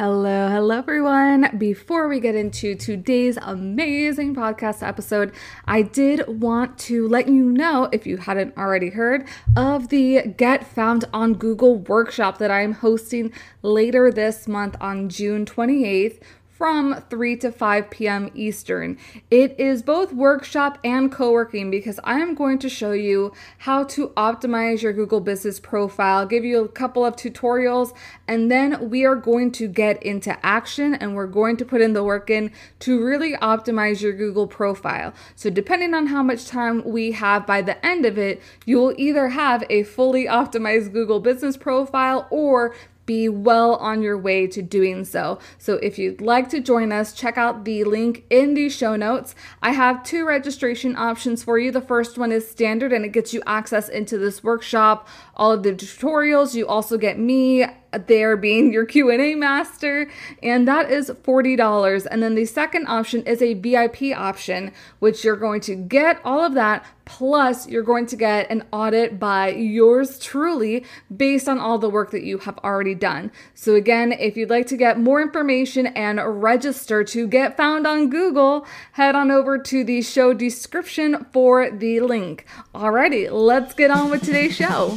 Hello, hello everyone. Before we get into today's amazing podcast episode, I did want to let you know, if you hadn't already heard, of the Get Found on Google workshop that I am hosting later this month on June 28th from 3 to 5 p.m. Eastern. It is both workshop and co working because I am going to show you how to optimize your Google business profile, give you a couple of tutorials, and then we are going to get into action and we're going to put in the work in to really optimize your Google profile. So, depending on how much time we have by the end of it, you will either have a fully optimized Google business profile or be well on your way to doing so. So, if you'd like to join us, check out the link in the show notes. I have two registration options for you. The first one is standard and it gets you access into this workshop, all of the tutorials. You also get me there being your Q&A master and that is $40 and then the second option is a VIP option which you're going to get all of that plus you're going to get an audit by yours truly based on all the work that you have already done. So again, if you'd like to get more information and register to get found on Google, head on over to the show description for the link. Alrighty, let's get on with today's show.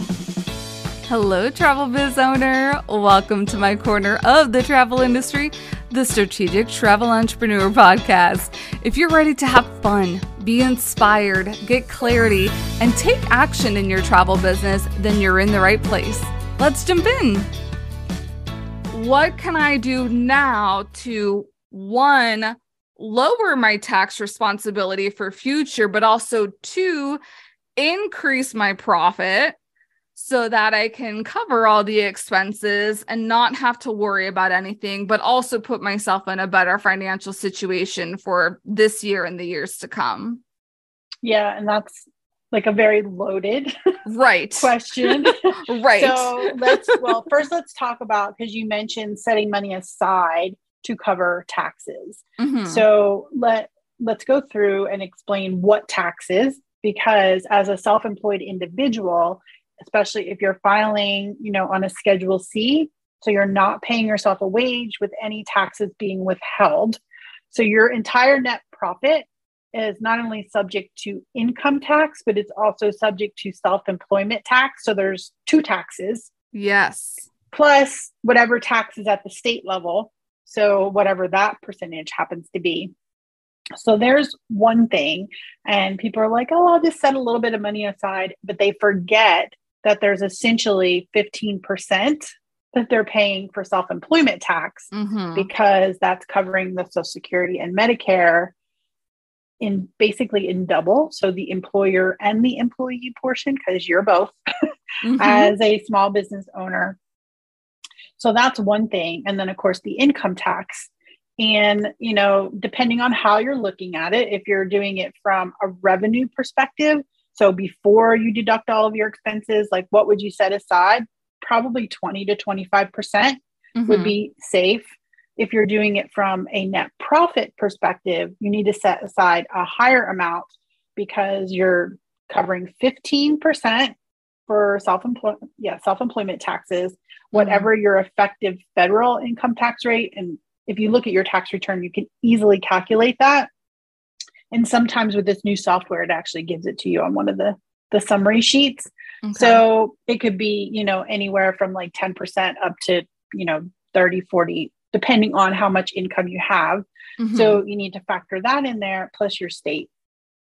Hello, travel biz owner. Welcome to my corner of the travel industry, the Strategic Travel Entrepreneur Podcast. If you're ready to have fun, be inspired, get clarity, and take action in your travel business, then you're in the right place. Let's jump in. What can I do now to one, lower my tax responsibility for future, but also two, increase my profit? So that I can cover all the expenses and not have to worry about anything, but also put myself in a better financial situation for this year and the years to come. Yeah, and that's like a very loaded right question. right. So let's well, first let's talk about because you mentioned setting money aside to cover taxes. Mm-hmm. So let let's go through and explain what taxes because as a self-employed individual especially if you're filing, you know, on a Schedule C. So you're not paying yourself a wage with any taxes being withheld. So your entire net profit is not only subject to income tax, but it's also subject to self employment tax. So there's two taxes. Yes. Plus whatever tax is at the state level. So whatever that percentage happens to be. So there's one thing, and people are like, oh, I'll just set a little bit of money aside, but they forget that there's essentially 15% that they're paying for self employment tax mm-hmm. because that's covering the Social Security and Medicare in basically in double. So the employer and the employee portion, because you're both mm-hmm. as a small business owner. So that's one thing. And then, of course, the income tax. And, you know, depending on how you're looking at it, if you're doing it from a revenue perspective, so before you deduct all of your expenses, like what would you set aside? Probably 20 to 25% mm hmm would be safe. If you're doing it from a net profit perspective, you need to set aside a higher amount because you're covering 15% for self-employment yeah self-employment taxes mm-hmm. whatever your effective federal income tax rate and if you look at your tax return you can easily calculate that and sometimes with this new software it actually gives it to you on one of the the summary sheets okay. so it could be you know anywhere from like 10% up to you know 30 40 depending on how much income you have mm-hmm. so you need to factor that in there plus your state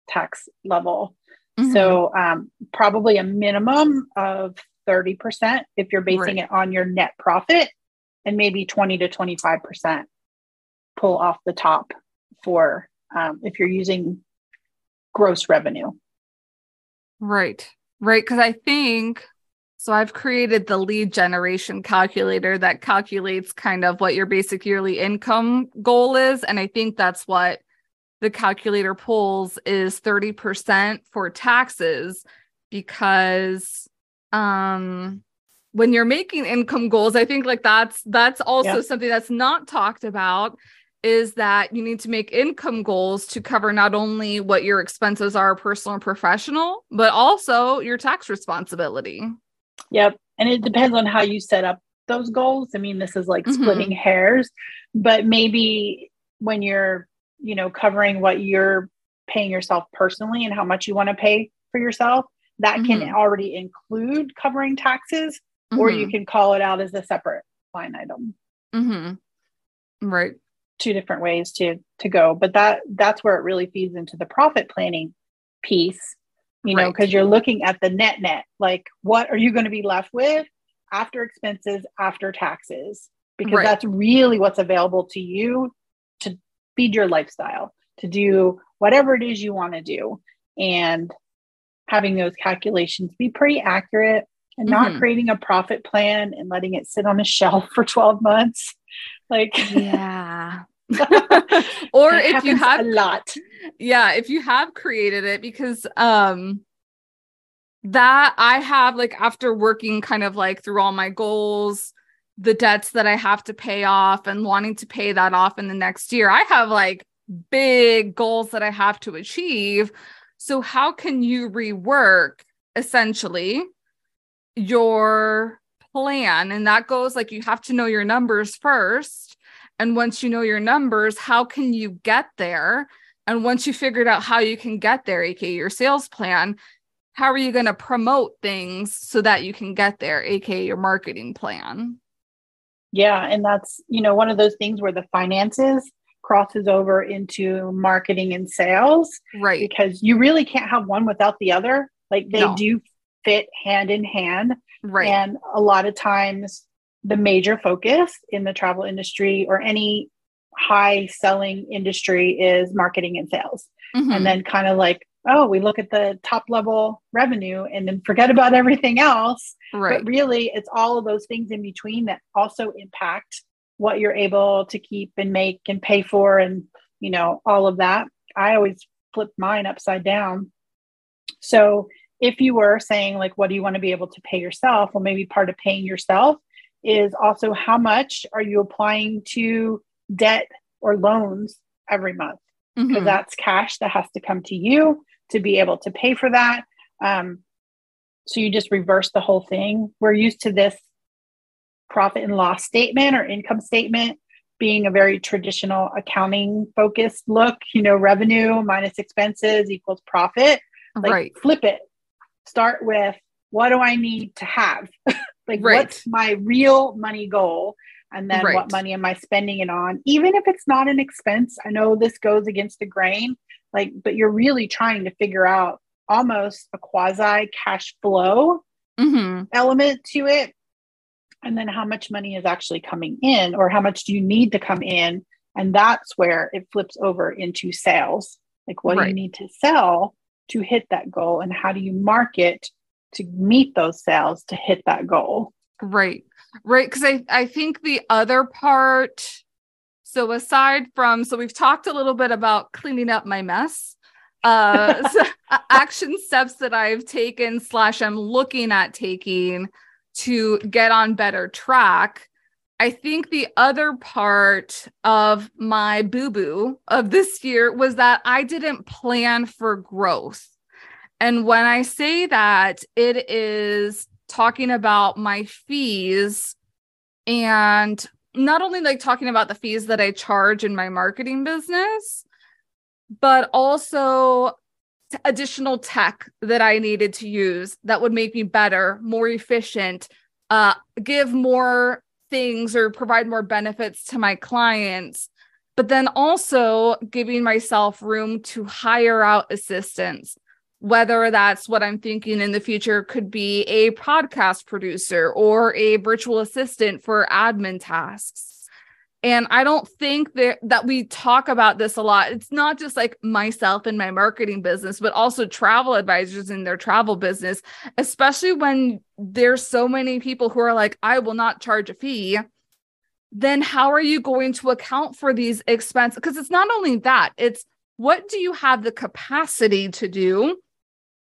tax level mm-hmm. so um, probably a minimum of 30% if you're basing right. it on your net profit and maybe 20 to 25% pull off the top for um, if you're using gross revenue. Right, right. Because I think so. I've created the lead generation calculator that calculates kind of what your basic yearly income goal is. And I think that's what the calculator pulls is 30% for taxes because um when you're making income goals i think like that's that's also something that's not talked about is that you need to make income goals to cover not only what your expenses are personal and professional but also your tax responsibility yep and it depends on how you set up those goals. I mean, this is like mm-hmm. splitting hairs, but maybe when you're, you know, covering what you're paying yourself personally and how much you want to pay for yourself, that mm-hmm. can already include covering taxes, mm-hmm. or you mm-hmm. can call it out as a separate line item. Mm-hmm. Right. Two different ways to to go, but that that's where it really feeds into the profit planning piece, you know, because you're looking at the net net. Like, what are you going to be left with after expenses, after taxes? Because right. that's really what's available to you to feed your lifestyle, to do whatever it is you want to do. And having those calculations be pretty accurate and not mm-hmm. creating a profit plan and letting it sit on a shelf for 12 months. Like, yeah. or if you have a lot. Yeah, if you have created it because um that I have like after working kind of like through all my goals, the debts that I have to pay off and wanting to pay that off in the next year, I have like big goals that I have to achieve. So, how can you rework essentially your plan? And that goes like you have to know your numbers first. And once you know your numbers, how can you get there? And once you figured out how you can get there, aka your sales plan, how are you going to promote things so that you can get there, aka your marketing plan? Yeah. And that's, you know, one of those things where the finances crosses over into marketing and sales. Right. Because you really can't have one without the other. Like they no. do fit hand in hand. Right. And a lot of times the major focus in the travel industry or any high selling industry is marketing and sales. Mm-hmm. And then kind of like, oh, we look at the top level revenue and then forget about everything else. Right. But really, it's all of those things in between that also impact what you're able to keep and make and pay for and you know all of that i always flip mine upside down so if you were saying like what do you want to be able to pay yourself well maybe part of paying yourself is also how much are you applying to debt or loans every month because mm-hmm. that's cash that has to come to you to be able to pay for that um, so you just reverse the whole thing we're used to this profit and loss statement or income statement being a very traditional accounting focused look, you know, revenue minus expenses equals profit. Like right. flip it. Start with what do I need to have? like right. what's my real money goal? And then right. what money am I spending it on? Even if it's not an expense, I know this goes against the grain, like, but you're really trying to figure out almost a quasi cash flow mm-hmm. element to it and then how much money is actually coming in or how much do you need to come in and that's where it flips over into sales like what right. do you need to sell to hit that goal and how do you market to meet those sales to hit that goal right right because I, I think the other part so aside from so we've talked a little bit about cleaning up my mess uh so action steps that i've taken slash i'm looking at taking to get on better track. I think the other part of my boo boo of this year was that I didn't plan for growth. And when I say that, it is talking about my fees and not only like talking about the fees that I charge in my marketing business, but also additional tech that I needed to use that would make me better, more efficient, uh, give more things or provide more benefits to my clients. But then also giving myself room to hire out assistants, whether that's what I'm thinking in the future could be a podcast producer or a virtual assistant for admin tasks. And i don't think that that we talk about this a lot. It's not just like myself and my marketing business but also travel advisors in their travel business especially when there's so many people who are like i will not charge a fee. Then how are you going to account for these expenses? Because it's not only that it's what do you have the capacity to do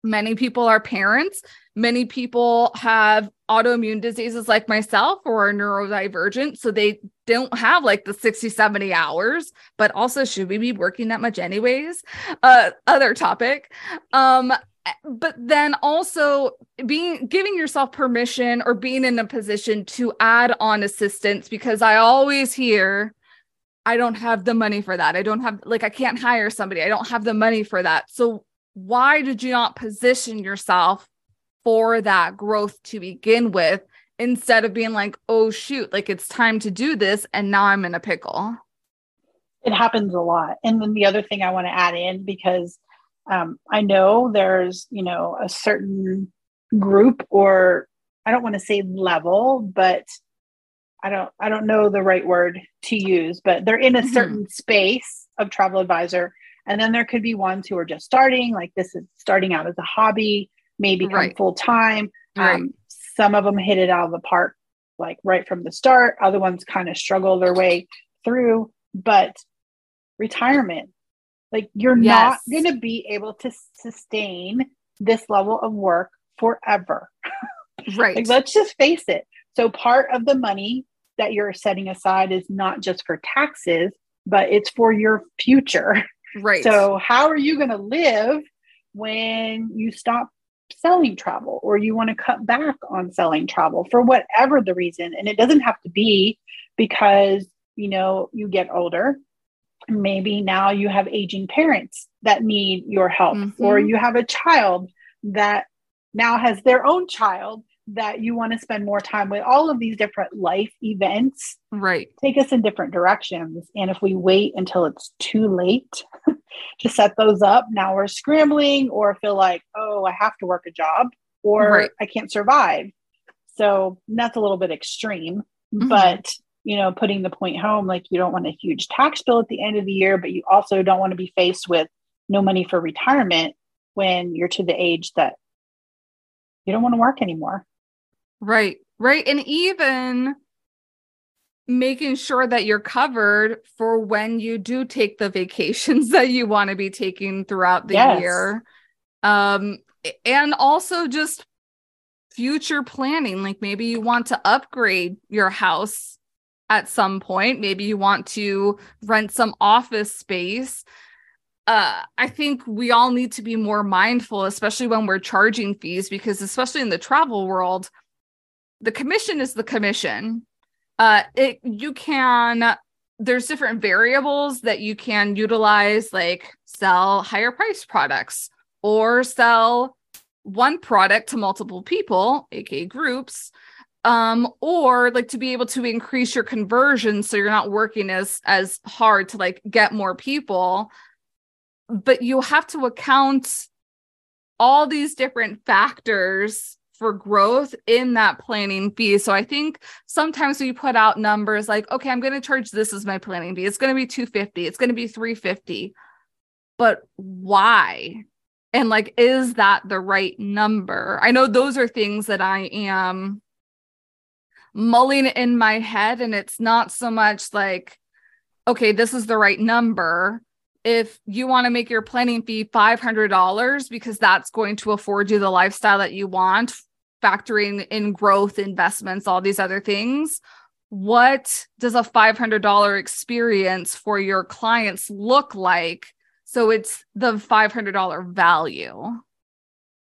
many people are parents many people have autoimmune diseases like myself or are neurodivergent so they don't have like the 60 70 hours but also should we be working that much anyways uh other topic um but then also being giving yourself permission or being in a position to add on assistance because I always hear I don't have the money for that. I don't have like I can't hire somebody. I don't have the money for that. So why did you not position yourself for that growth to begin with instead of being like, "Oh shoot, like it's time to do this and now I'm in a pickle." It happens a lot. And then the other thing I want to add in because um, I know there's, you know, a certain group or I don't want to say level, but I don't I don't know the right word to use, but they're in a mm-hmm. certain space of travel advisor. And then there could be ones who are just starting, like this is starting out as a hobby, maybe right. full time. Right. Um, some of them hit it out of the park, like right from the start. Other ones kind of struggle their way through. But retirement like you're yes. not going to be able to sustain this level of work forever. Right. like, let's just face it. So part of the money that you're setting aside is not just for taxes, but it's for your future. Right. So how are you going to live when you stop selling travel or you want to cut back on selling travel for whatever the reason? And it doesn't have to be because, you know, you get older maybe now you have aging parents that need your help mm-hmm. or you have a child that now has their own child that you want to spend more time with all of these different life events right take us in different directions and if we wait until it's too late to set those up now we're scrambling or feel like oh i have to work a job or right. i can't survive so that's a little bit extreme mm-hmm. but you know, putting the point home like you don't want a huge tax bill at the end of the year, but you also don't want to be faced with no money for retirement when you're to the age that you don't want to work anymore. Right. Right. And even making sure that you're covered for when you do take the vacations that you want to be taking throughout the yes. year. Um and also just future planning like maybe you want to upgrade your house at some point. Maybe you want to rent some office space. Uh, I think we all need to be more mindful, especially when we're charging fees, because especially in the travel world, the commission is the commission. Uh, it you can there's different variables that you can utilize, like sell higher price products or sell one product to multiple people, aka groups, um or like to be able to increase your conversion so you're not working as as hard to like get more people but you have to account all these different factors for growth in that planning fee. So I think sometimes we put out numbers like, okay, I'm going to charge this as my planning fee. It's going to be 250. It's going to be 350. But why? And like, is that the right number? I know those are things that I am mulling in my head and it's not so much like okay this is the right number if you want to make your planning fee $500 because that's going to afford you the lifestyle that you want factoring in growth investments all these other things what does a $500 experience for your clients look like? So it's the $500 value.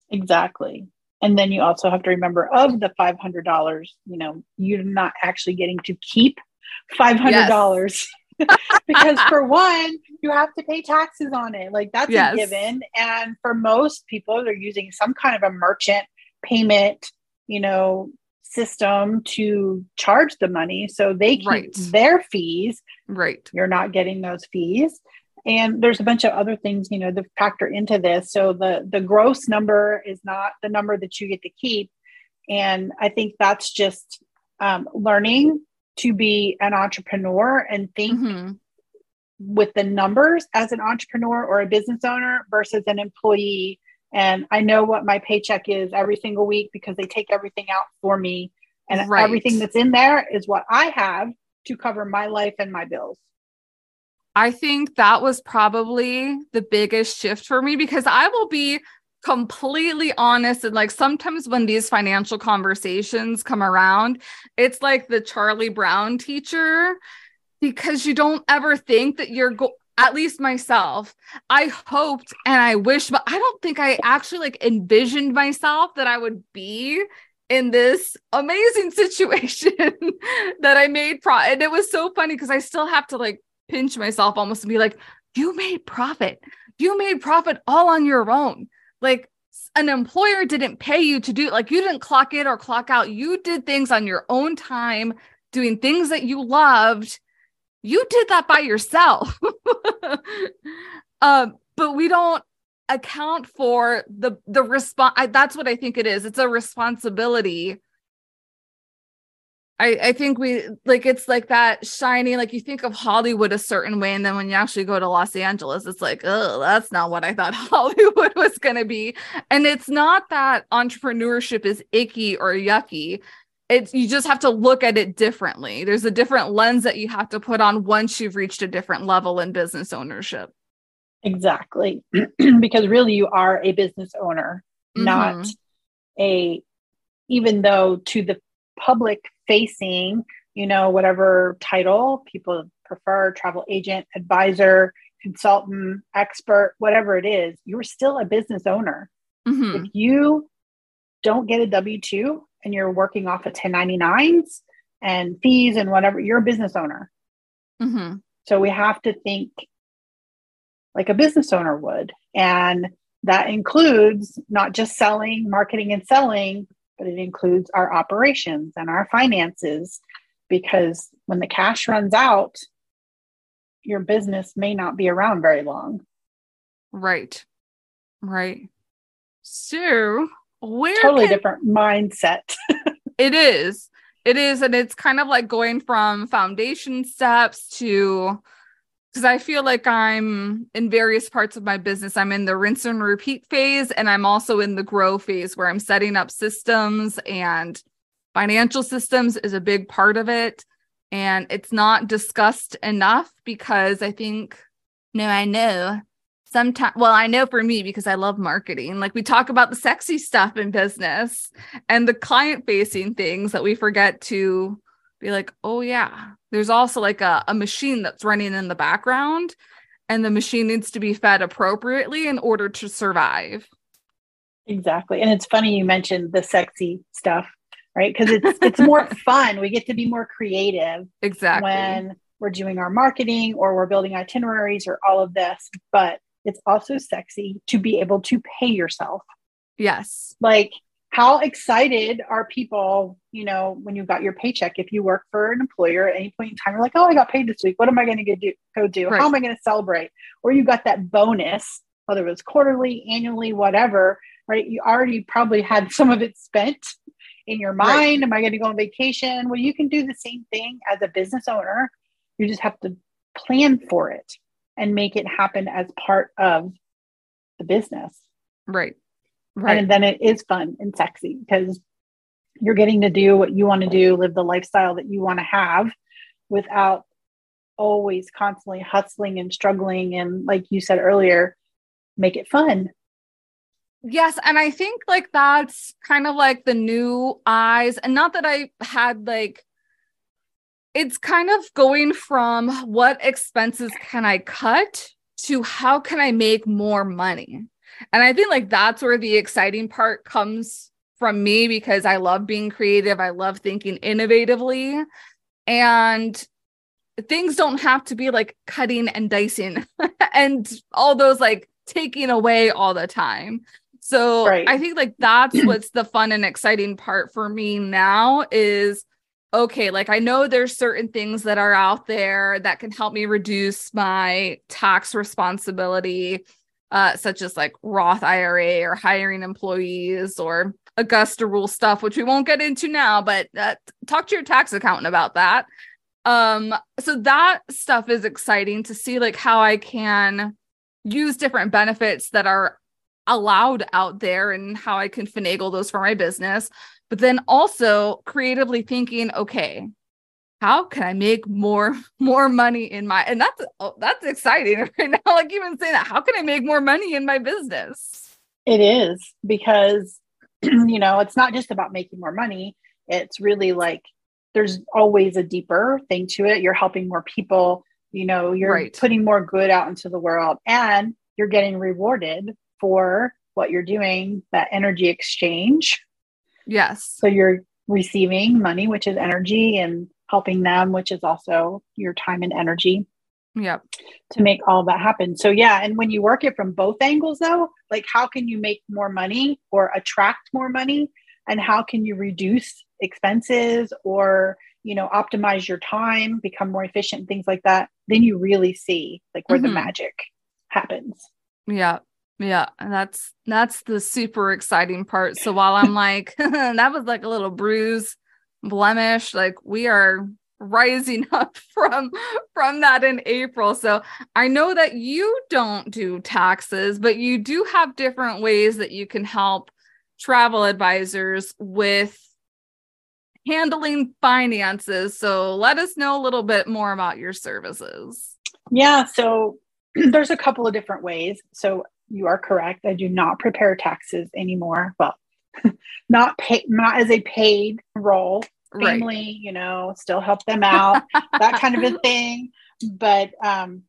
Exactly. And then you also have to remember of the $500 you know you're not actually getting to keep $500 yes. because for one you have to pay taxes on it. Like that's yes. a given. And for most people they're using some kind of a merchant payment you know system to charge the money. So they keep right. their fees. Right. You're not getting those fees. And there's a bunch of other things you know that factor into this. So the the gross number is not the number that you get to keep. And i think that's just um, learning to be an entrepreneur and think mm-hmm. with the numbers as an entrepreneur or a business owner versus an employee and i know what my paycheck is every single week because they take everything out for me and right. everything that's in there is what i have to cover my life and my bills I think that was probably the biggest shift for me because I will be completely honest and like sometimes when these financial conversations come around it's like the Charlie Brown teacher because you don't ever think that you're go- at least myself, I hoped and I wish, but I don't think I actually like envisioned myself that I would be in this amazing situation that I made pro and it was so funny because I still have to like pinch myself almost and be like, you made profit. You made profit all on your own. Like an employer didn't pay you to do like you didn't clock in or clock out. You did things on your own time, doing things that you loved. You did that by yourself. um, but we don't account for the the response that's what i think it is it's a responsibility I, I think we like it's like that shiny like you think of hollywood a certain way and then when you actually go to los angeles it's like oh that's not what i thought hollywood was going to be and it's not that entrepreneurship is icky or yucky it's you just have to look at it differently there's a different lens that you have to put on once you've reached a different level in business ownership Exactly. because really you are a business owner, mm-hmm. not a, even though to the public facing, you know, whatever title people prefer travel agent, advisor, consultant, expert, whatever it is, you're still a business owner. Mm-hmm. If you don't get a W 2 and you're working off of 1099s and fees and whatever, you're a business owner. Mm-hmm. So we have to think like a business owner would. And that includes not just selling, marketing, and selling, but it includes our operations and our finances. Because when the cash runs out, your business may not be around very long. Right. Right. So, where totally can... different mindset. it is. It is. And it's kind of like going from foundation steps to because I feel like I'm in various parts of my business. I'm in the rinse and repeat phase, and I'm also in the grow phase where I'm setting up systems and financial systems is a big part of it. And it's not discussed enough because I think, no, I know sometimes, well, I know for me because I love marketing. Like we talk about the sexy stuff in business and the client facing things that we forget to be like, oh, yeah, there's also like a, a machine that's running in the background, and the machine needs to be fed appropriately in order to survive. Exactly. And it's funny you mentioned the sexy stuff, right? Because it's it's more fun. We get to be more creative. Exactly. When we're doing our marketing or we're building itineraries or all of this, but it's also sexy to be able to pay yourself. Yes. Like how excited are people, you know, when you got your paycheck? If you work for an employer at any point in time, you're like, oh, I got paid this week. What am I going to do? Go do? Right. How am I going to celebrate? Or you got that bonus, whether it was quarterly, annually, whatever, right? You already probably had some of it spent in your mind. Right. Am I going to go on vacation? Well, you can do the same thing as a business owner. You just have to plan for it and make it happen as part of the business. Right. Right. And then it is fun and sexy because you're getting to do what you want to do, live the lifestyle that you want to have without always constantly hustling and struggling. And like you said earlier, make it fun. Yes. And I think like that's kind of like the new eyes. And not that I had like, it's kind of going from what expenses can I cut to how can I make more money? And I think like that's where the exciting part comes from me because I love being creative. I love thinking innovatively. And things don't have to be like cutting and dicing and all those like taking away all the time. So right. I think like that's what's the fun and exciting part for me now is okay, like I know there's certain things that are out there that can help me reduce my tax responsibility uh, such as like Roth IRA or hiring employees or Augusta rule stuff, which we won't get into now, but uh, talk to your tax accountant about that. Um, so that stuff is exciting to see like how I can use different benefits that are allowed out there and how I can finagle those for my business. But then also creatively thinking, okay, how can I make more more money in my and that's oh, that's exciting right now. Like even saying that, how can I make more money in my business? It is because you know it's not just about making more money. It's really like there's always a deeper thing to it. You're helping more people You know, you're Right. putting more good out into the world and you're getting rewarded for what you're doing, that energy exchange. Yes. So you're receiving money, which is energy, and helping them, which is also your time and energy Yep. to make all that happen. So yeah, and when you work it from both angles though, like how can you make more money or attract more money and how can you reduce expenses or you know optimize your time, become more efficient things like that, then you really see like where the Mhm. magic happens. Yeah. Yeah. And that's that's the super exciting part. So while I'm like, that was like a little bruise, blemish, like we are rising up from from that in April. So I know that you don't do taxes, but you do have different ways that you can help travel advisors with handling finances. So let us know a little bit more about your services. Yeah, so there's a couple of different ways. So you are correct. I do not prepare taxes anymore. Well, not pay, not as a paid role. Right. Family, you know, still help them out, that kind of a thing. But um,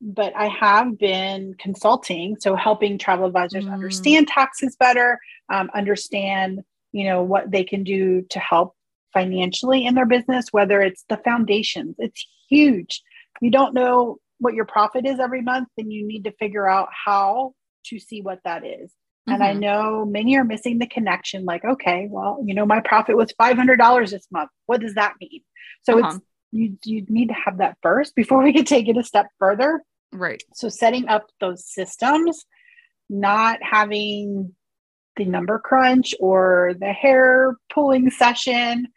but I have been consulting, so helping travel advisors Mm. understand taxes better, um, understand you know what they can do to help financially in their business, whether it's the foundations. It's huge. You don't know what your profit is every month, then you need to figure out how to see what that is. And I Mhm. know many are missing the connection like, okay, well, you know, my profit was $500 this month. What does that mean? So Uh-huh. it's, you, you need to have that first before we can take it a step further. Right. So setting up those systems, not having the number crunch or the hair pulling session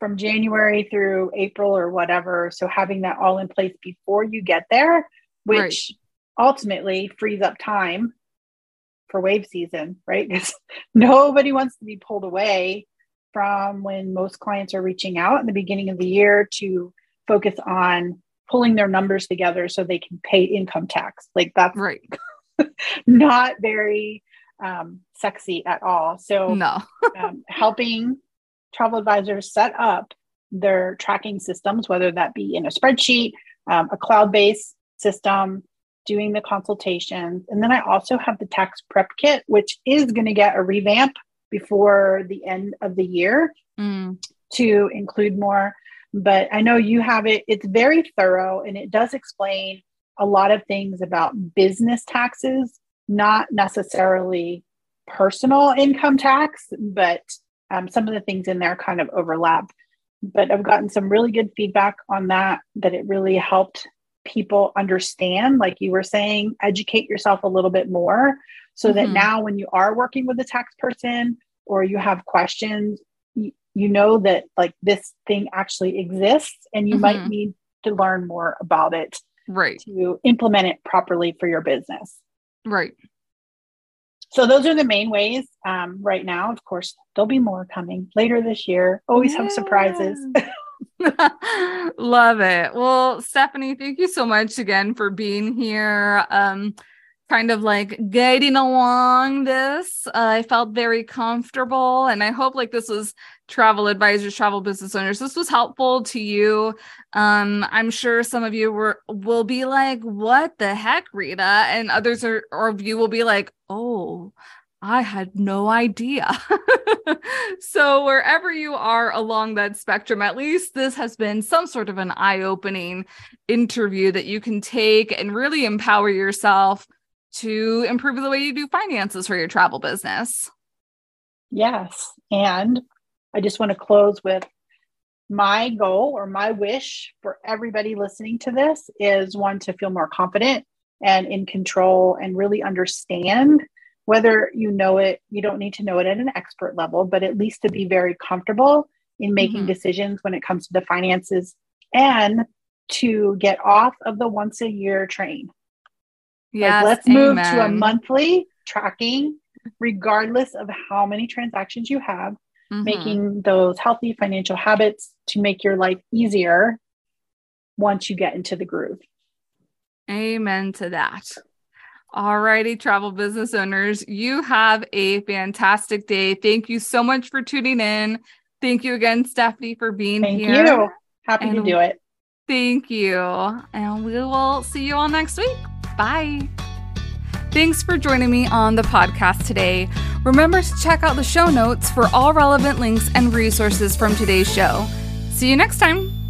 from January through April or whatever. So having that all in place before you get there, which ultimately frees up time for wave season, right? Because nobody wants to be pulled away from when most clients are reaching out in the beginning of the year to focus on pulling their numbers together so they can pay income tax. Like that's Right. not very um, sexy at all. So No. um, helping travel advisors set up their tracking systems, whether that be in a spreadsheet, um, a cloud based system, doing the consultations. And then I also have the tax prep kit, which is going to get a revamp before the end of the year Mm. to include more. But I know you have it, it's very thorough and it does explain a lot of things about business taxes, not necessarily personal income tax, but um, some of the things in there kind of overlap. But I've gotten some really good feedback on that, that it really helped people understand, like you were saying, educate yourself a little bit more so that Mhm. now when you are working with a tax person or you have questions, you, you know that like this thing actually exists and you might Mhm. need to learn more about it Right. to implement it properly for your business. Right. So those are the main ways um, right now. Of course, there'll be more coming later this year. Always have surprises. Love it. Well, Stephanie, thank you so much again for being here. Um, kind of like guiding along this. Uh, I felt very comfortable, and I hope like this was travel advisors, travel business owners. This was helpful to you. Um, I'm sure some of you were will be like, "What the heck, Rita?" and others are or of you will be like, "Oh." I had no idea. so, wherever you are along that spectrum, at least this has been some sort of an eye opening interview that you can take and really empower yourself to improve the way you do finances for your travel business. Yes. And I just want to close with my goal or my wish for everybody listening to this is one to feel more confident and in control and really understand whether you know it, you don't need to know it at an expert level, but at least to be very comfortable in making Mhm. decisions when it comes to the finances and to get off of the once a year train. Yes, like, let's move to a monthly tracking, regardless of how many transactions you have, Mhm. making those healthy financial habits to make your life easier once you get into the groove. Amen to that. Alrighty, travel business owners, you have a fantastic day. Thank you so much for tuning in. Thank you again, Stephanie, for being Thank here. you. Happy to do it. Thank you. And we will see you all next week. Bye. Thanks for joining me on the podcast today. Remember to check out the show notes for all relevant links and resources from today's show. See you next time.